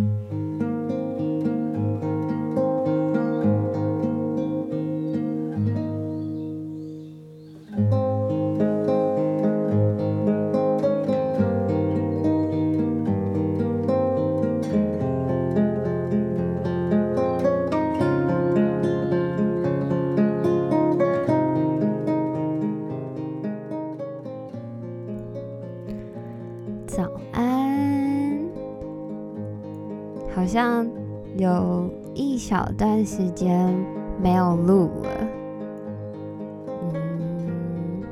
早段时间没有录了。嗯，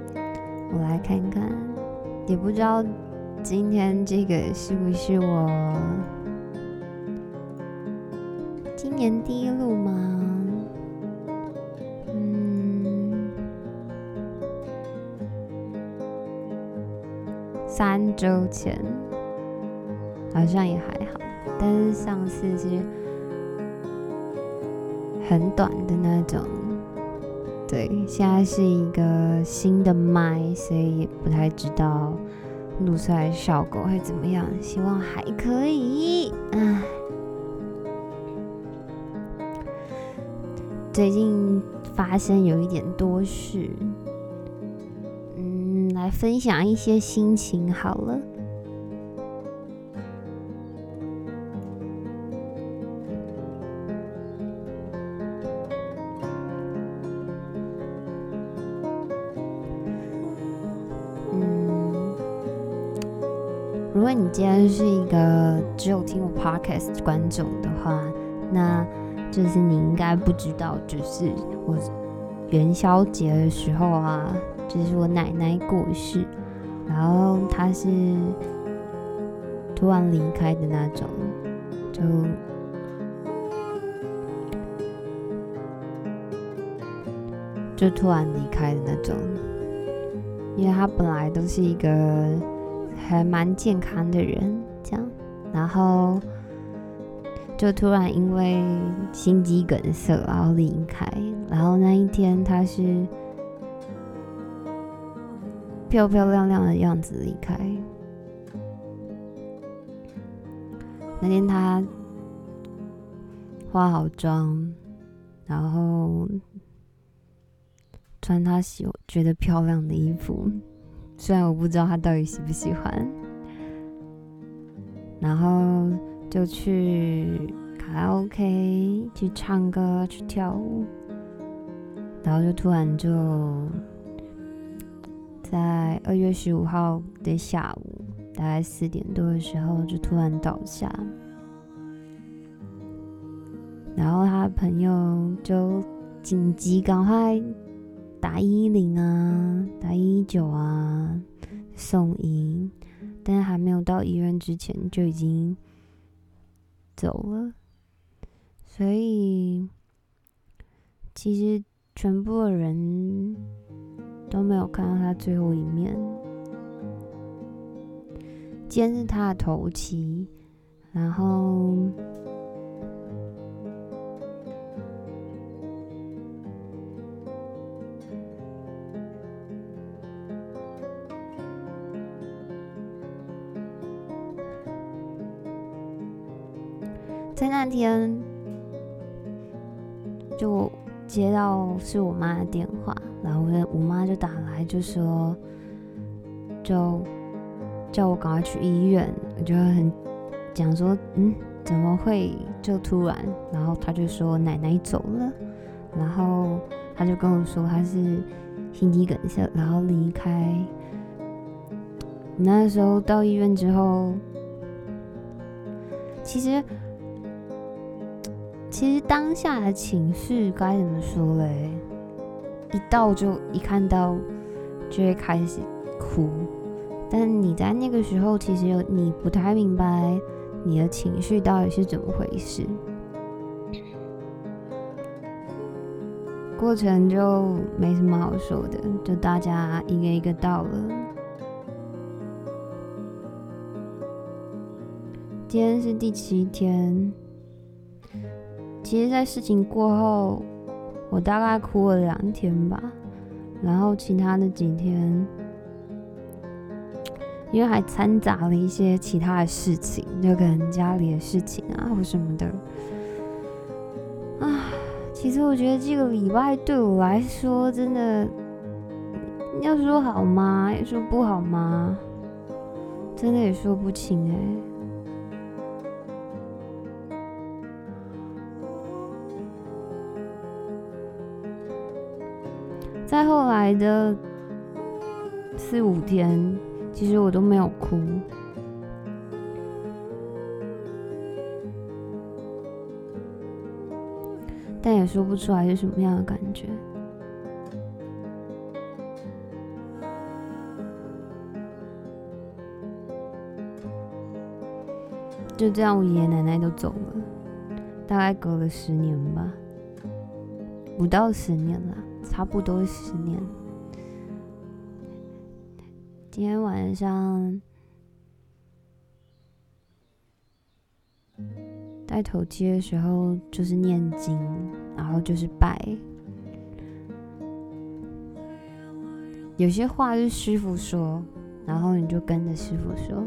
我来看看，也不知道今天这个是不是我今年第一录吗？嗯，三周前好像也还好，但是上次是很短的那种。对，现在是一个新的麦，所以也不太知道录出来效果会怎么样，希望还可以。唉，最近发生有一点多事，嗯，来分享一些心情好了。如果你今天是一个只有听我 podcast 观众的话，那就是你应该不知道，就是我元宵节的时候啊，就是我奶奶过世，然后她是突然离开的那种，就就突然离开的那种，因为她本来都是一个还蛮健康的人，这样，然后。就突然因为心肌梗塞，然后离开。然后那一天他是漂漂亮亮的样子离开。那天他化好妆，然后穿他喜觉得漂亮的衣服，虽然我不知道他到底喜不喜欢，然后。就去卡拉 OK 去唱歌去跳舞，然后就突然就在二月十五号的下午，大概四点多的时候就突然倒下，然后他朋友就紧急赶快打一一零啊，打一九啊送医，但是还没有到医院之前就已经。走了，所以其实全部的人都没有看到他最后一面。今天是他的头七，然后那天，就接到是我妈的电话，然后我我妈就打来就说，就叫我赶快去医院。我就很讲说，嗯，怎么会就突然？然后他就说奶奶走了，然后他就跟我说他是心肌梗塞，然后离开。那时候到医院之后，其实。其实当下的情绪该怎么说嘞？一到就一看到就会开始哭，但你在那个时候其实有你不太明白你的情绪到底是怎么回事，过程就没什么好说的，就大家一个一个到了。今天是第七天。其实，在事情过后，我大概哭了两天吧，然后其他的几天，因为还掺杂了一些其他的事情，就可能家里的事情啊或什么的。啊，其实我觉得这个礼拜对我来说，真的要说好吗？要说不好吗？真的也说不清哎。再后来的四五天，其实我都没有哭，但也说不出来是什么样的感觉。就这样，我爷爷奶奶都走了，大概隔了十年吧，不到十年了，差不多十年。今天晚上带头接的时候，就是念经，然后就是拜，有些话是师傅说，然后你就跟着师傅说。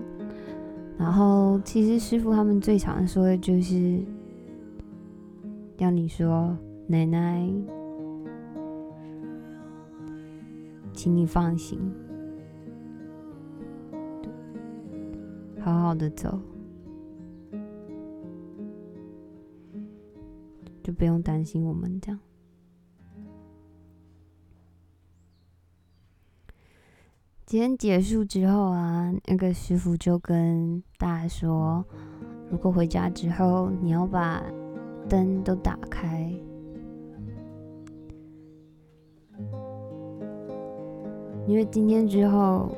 然后，其实师傅他们最常说的就是，要你说奶奶，请你放心，好好的走，就不用担心我们这样。今天结束之后啊，那个师傅就跟大家说，如果回家之后你要把灯都打开，因为今天之后，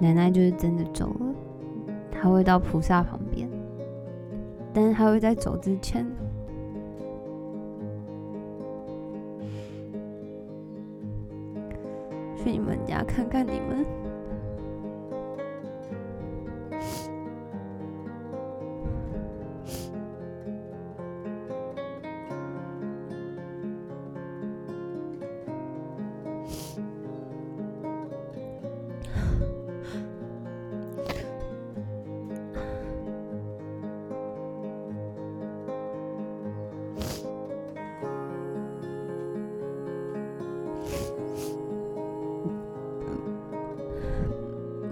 奶奶就是真的走了，她会到菩萨旁边。但是他会在走之前去你们家看看你们。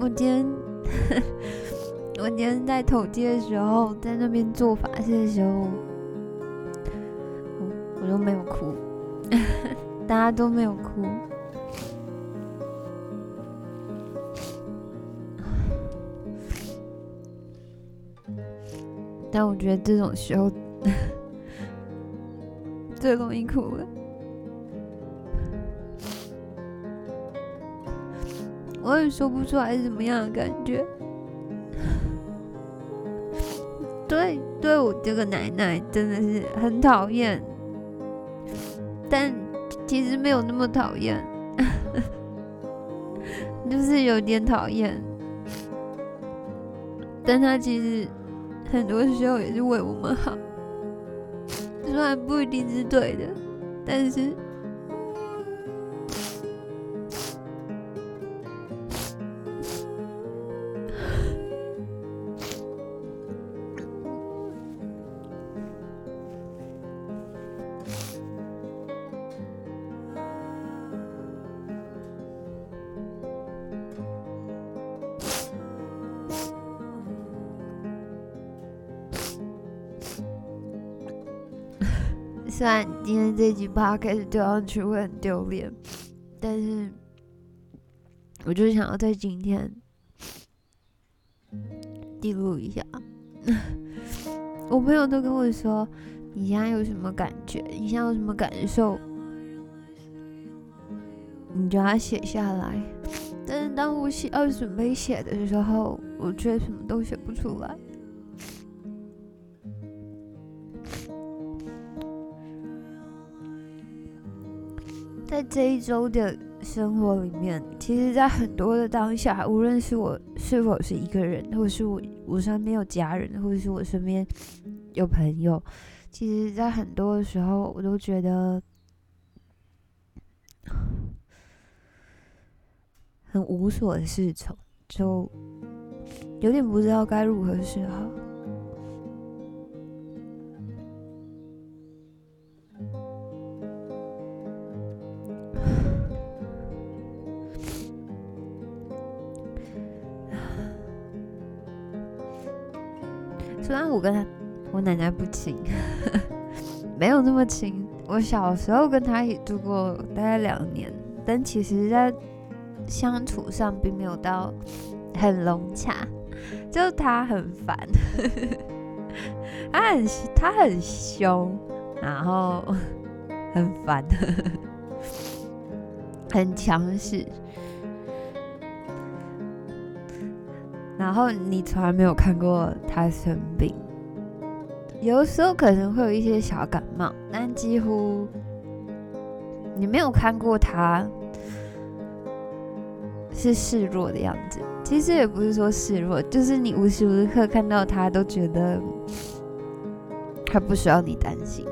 我今天，我今天在统计的时候，在那边做法事的时候，我我都没有哭，大家都没有哭，但我觉得这种时候 最容易哭了。也说不出来是什么样的感觉。对，对我这个奶奶真的是很讨厌，但其实没有那么讨厌，就是有点讨厌。但她其实很多时候也是为我们好，虽然不一定是对的，但是。虽然今天这集八开始丢上去会很丢脸，但是我就想要在今天记录一下。我朋友都跟我说：“你现在有什么感觉？你现在有什么感受？你就要写下来。”但是当我写要准备写的时候，我却什么都写不出来。在这一周的生活里面，其实，在很多的当下，无论是我是否是一个人，或者是我我身边有家人，或者是我身边有朋友，其实，在很多的时候，我都觉得很无所适从，就有点不知道该如何是好。奶奶不亲，没有那么亲。我小时候跟他一起住过大概两年，但其实在相处上并没有到很融洽。就他很烦，他很他很凶，然后很烦，很强势。然后你从来没有看过他生病，有的时候可能会有一些小感冒，但几乎你没有看过他是示弱的样子。其实也不是说示弱，就是你无时无刻看到他都觉得他不需要你担心。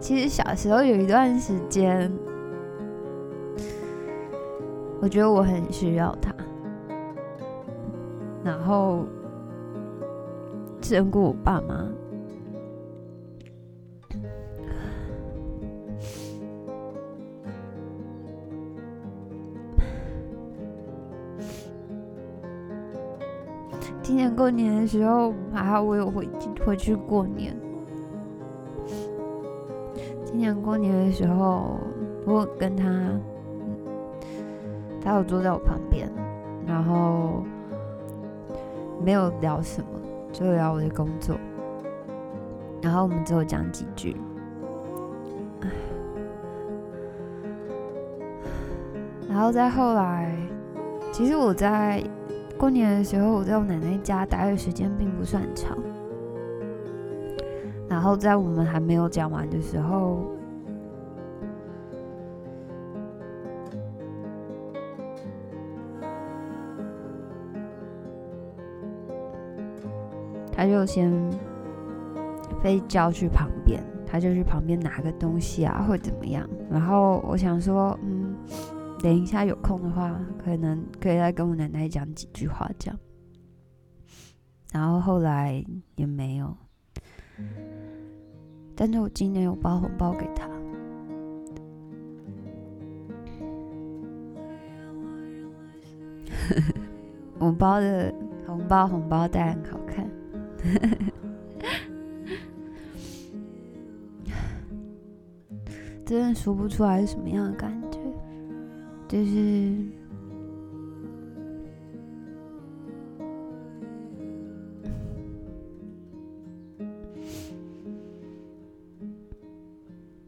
其实小时候有一段时间。我觉得我很需要他，然后见过我爸妈。今年过年的时候，还好我有回回去过年。今年过年的时候，我跟他。他有坐在我旁边，然后没有聊什么，就聊我的工作。然后我们只有讲几句，然后再后来，其实我在过年的时候，我在我奶奶家待的时间并不算长。然后在我们还没有讲完的时候。他就先飞叫去旁边，他就去旁边拿个东西啊，或者怎么样。然后我想说，嗯，等一下有空的话，可能可以再跟我奶奶讲几句话这样。然后后来也没有，但是我今年有包红包给他，我包的红包红包袋很好看。呵 呵真的说不出来是什么样的感觉，就是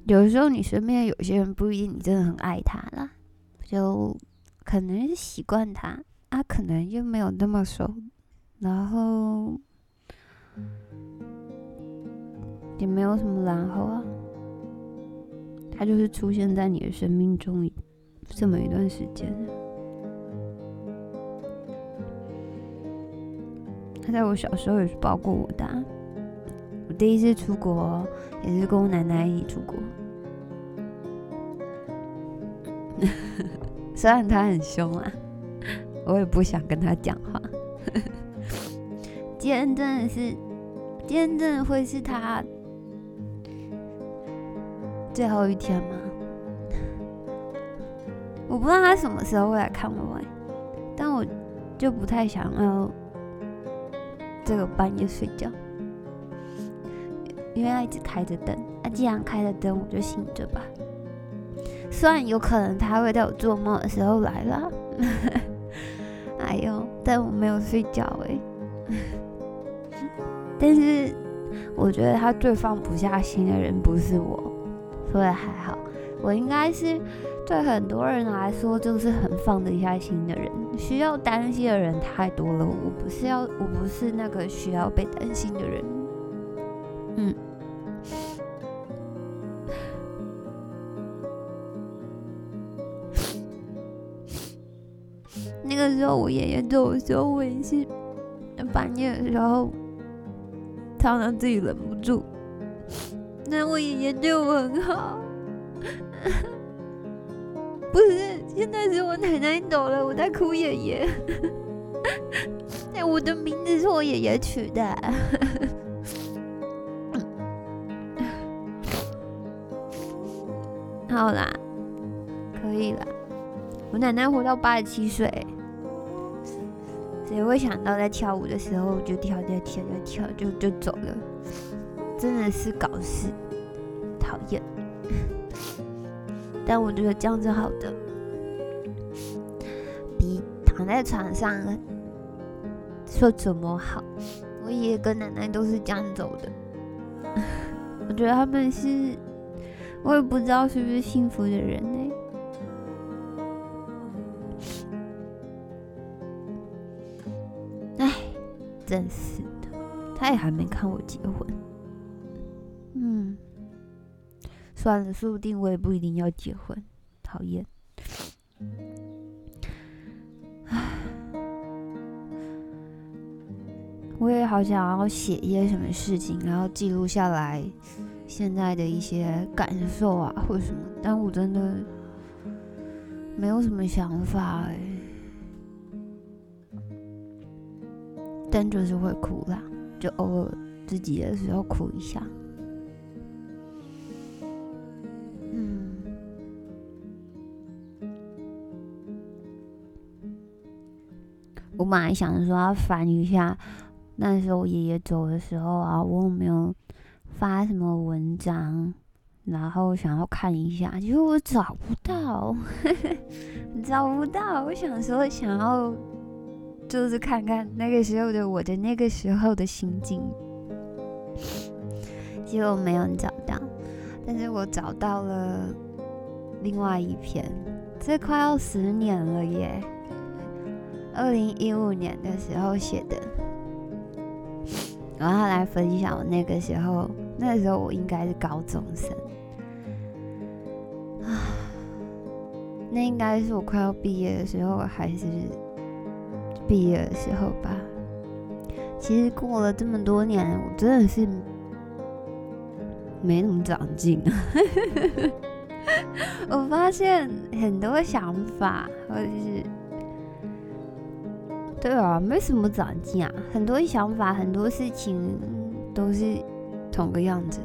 有时候你身边有些人不一定你真的很爱他了，就可能是习惯他，啊，可能又没有那么熟，然后。也没有什么然后啊，他就是出现在你的生命中这么一段时间。他在我小时候也是抱过我的，我第一次出国也是跟我奶奶一起出国。虽然他很凶啊，我也不想跟他讲话。今天真的是。今天真的会是他最后一天吗？我不知道他什么时候会来看我，但我就不太想要这个半夜睡觉，因为他一直开着灯。那既然开着灯，我就醒着吧。虽然有可能他会在我做梦的时候来了，哎呦，但我没有睡觉哎。但是我觉得他最放不下心的人不是我，所以还好。我应该是对很多人来说就是很放得下心的人。需要担心的人太多了，我不是要，我不是那个需要被担心的人。嗯。那个时候我爷爷走的时候，我也是半夜的时候。常常自己忍不住。那我爷爷对我很好，不是，现在是我奶奶走了，我在哭爷爷。哎，我的名字是我爷爷取的。好啦，可以了。我奶奶活到八十七岁，谁会想到在跳舞的时候就跳跳跳跳跳就就走了？真的是搞事，讨厌。但我觉得这样子好的，比躺在床上说怎么好。我爷爷跟奶奶都是这样走的，我觉得他们是。我也不知道是不是幸福的人呢？真是的，他也还没看我结婚。嗯，算了，说不定我也不一定要结婚。讨厌。唉，我也好想要写一些什么事情，然后记录下来。现在的一些感受啊，或者什么，但我真的没有什么想法哎，就是会哭啦，就偶尔自己的时候哭一下。嗯，我本来想着说要翻一下那时候我爷爷走的时候啊，我有没有。发什么文章，然后想要看一下，结果我找不到，找不到。我想说想要，就是看看那个时候的我的那个时候的心境，结果没有找到。但是我找到了另外一篇，这快要十年了耶，二零一五年的时候写的，然后来分享我那个时候。那时候我应该是高中生，啊，那应该是我快要毕业的时候，还是毕业的时候吧。其实过了这么多年，我真的是没怎么长进。我发现很多想法，或者是对啊，没什么长进啊。很多想法，很多事情都是。同个样子，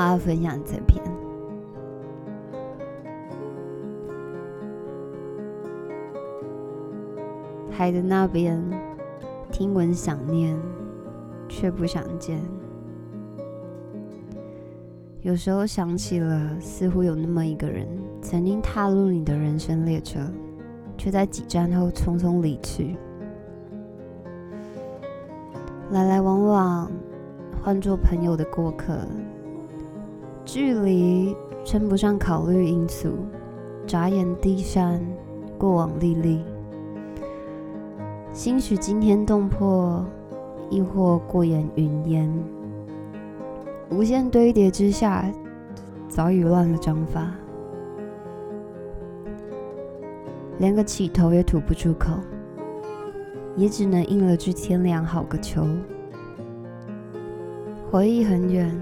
我要分享这篇。海的那边，听闻想念，却不想见。有时候想起了，似乎有那么一个人，曾经踏入你的人生列车，却在几站后匆匆离去。来来往往，换做朋友的过客，距离称不上考虑因素，眨眼地山，过往历历。兴许惊天动魄，亦或过眼云烟。无限堆叠之下，早已乱了章法，连个起头也吐不出口，也只能应了句天凉好个秋。回忆很远，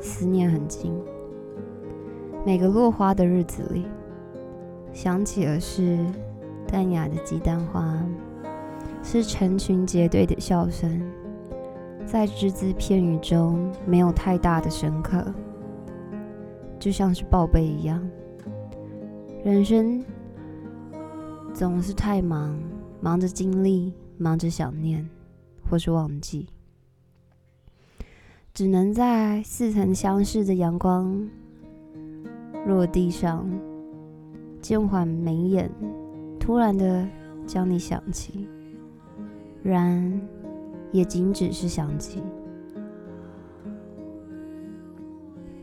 思念很近，每个落花的日子里，想起的是淡雅的鸡蛋花，是成群结队的笑声。在只字片语中没有太大的深刻，就像是报备一样。人生总是太忙，忙着经历，忙着想念，或是忘记，只能在似曾相识的阳光落地上，渐缓眉眼，突然的将你想起，然。也仅只是想起，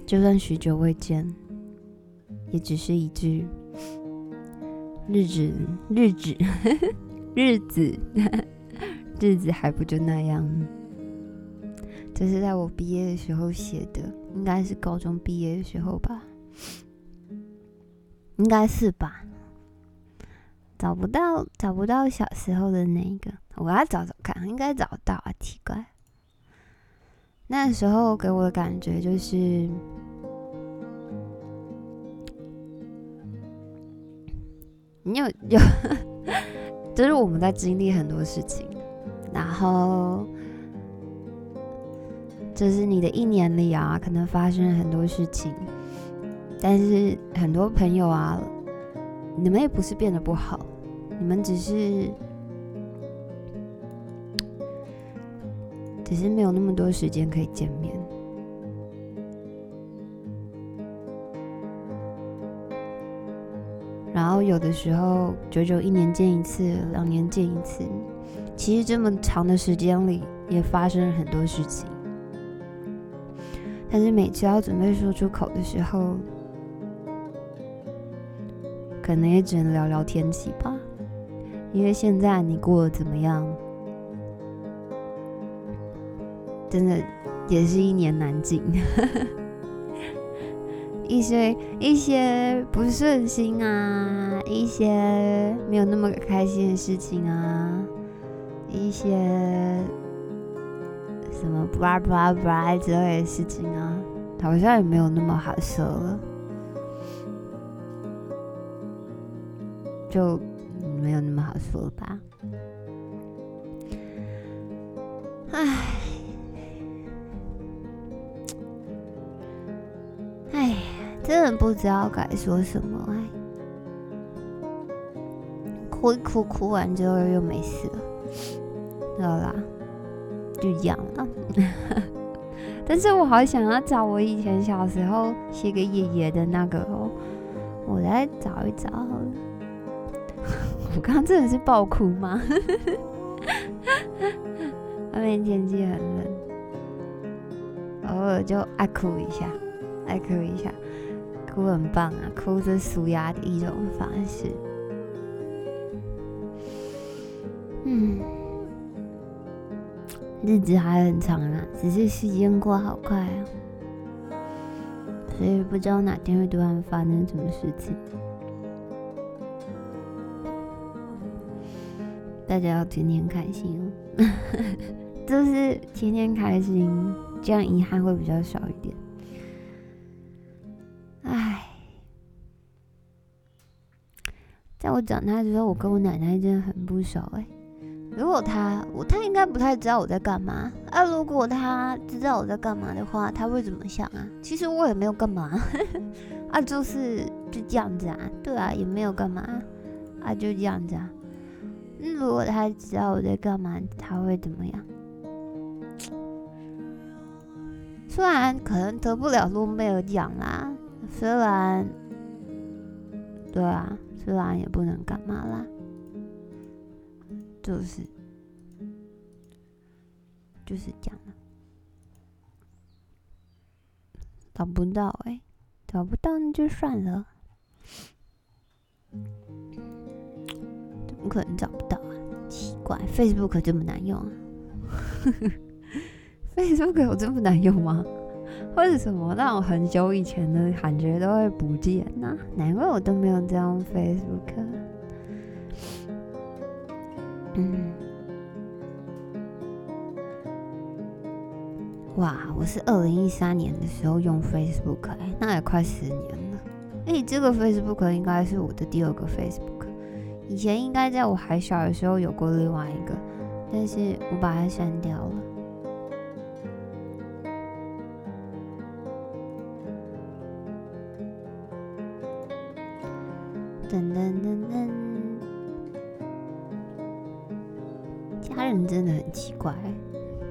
就算许久未见，也只是一句“日子，日子，日子，日子还不就那样”。这是在我毕业的时候写的，应该是高中毕业的时候吧，应该是吧。找不到，找不到小时候的那个，我要找找看，应该找到啊，奇怪。那时候给我的感觉就是，你有有，就是我们在经历很多事情，然后这是你的一年里啊，可能发生了很多事情，但是很多朋友啊。你们也不是变得不好，你们只是只是没有那么多时间可以见面。然后有的时候，久久一年见一次，两年见一次，其实这么长的时间里，也发生了很多事情。但是每次要准备说出口的时候，可能也只能聊聊天气吧，因为现在你过得怎么样？真的也是一年难尽，一些一些不顺心啊，一些没有那么开心的事情啊，一些什么吧吧吧之类的事情啊，好像也没有那么好说了。就没有那么好说了吧。唉，唉，真的不知道该说什么哎。哭一哭，哭完之后又没事了，好啦，就这样了。但是我好想要找我以前小时候写给爷爷的那个哦，我来找一找好了。我刚刚真的是爆哭吗？外面天气很冷，偶尔就爱哭一下，爱哭一下，哭很棒啊！哭是舒压的一种方式。嗯，日子还很长啊，只是时间过好快啊，所以不知道哪天会突然发生什么事情。大家要天天开心哦，就是天天开心，这样遗憾会比较少一点。唉，在我长大之后，我跟我奶奶真的很不熟哎。如果他，我他应该不太知道我在干嘛啊。如果他知道我在干嘛的话，他会怎么想啊？其实我也没有干嘛 啊，就是就这样子啊。对啊，也没有干嘛啊，就这样子啊。如果他知道我在干嘛，他会怎么样？虽然可能得不了诺贝尔奖啦，虽然，对啊，虽然也不能干嘛啦，就是，就是这样找不到哎，找不到那就算了。怎么可能找不到啊！奇怪，Facebook 这么难用啊？Facebook 有这么难用吗？为什么那种很久以前的感觉都会不见呢？难怪我都没有这样 Facebook。嗯，哇，我是二零一三年的时候用 Facebook，那也快十年了。哎，这个 Facebook 应该是我的第二个 Facebook。以前应该在我还小的时候有过另外一个，但是我把它删掉了。噔噔噔家人真的很奇怪，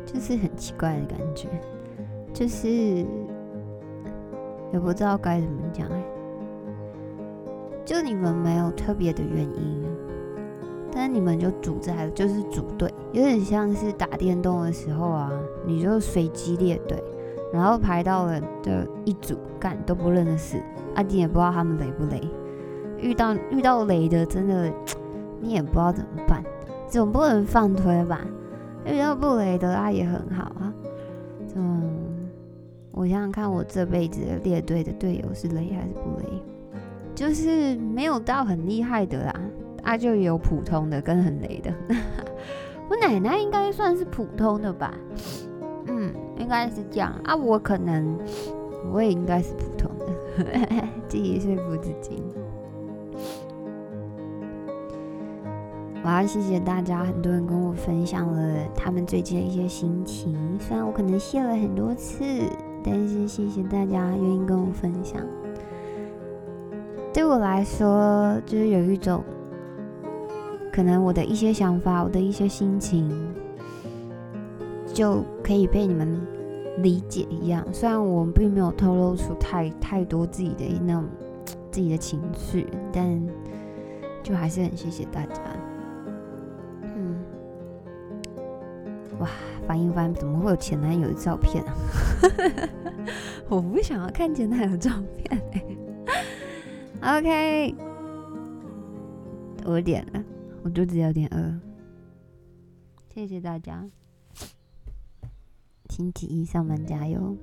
就是很奇怪的感觉，就是也不知道该怎么讲。就你们没有特别的原因，但是你们就组在，就是组队，有点像是打电动的时候啊，你就随机列队，然后排到了的一组，干都不认识，阿丁也不知道他们雷不雷，遇到遇到雷的，真的你也不知道怎么办，总不能放推吧？遇到不雷的，他也很好啊，嗯，我想想看，我这辈子列队的队友是雷还是不雷？就是没有到很厉害的啦，啊，就有普通的跟很雷的。我奶奶应该算是普通的吧，嗯，应该是这样啊。我可能我也应该是普通的，自己说服自己。我要谢谢大家，很多人跟我分享了他们最近的一些心情。虽然我可能谢了很多次，但是谢谢大家愿意跟我分享。对我来说，就是有一种可能我的一些想法，我的一些心情，就可以被你们理解一样。虽然我并没有透露出太太多自己的那种自己的情绪，但就还是很谢谢大家。哇，翻一翻，怎么会有前男友的照片啊？我不想要看前男友照片。OK，我点了，我肚子有点饿。谢谢大家，星期一上班加油。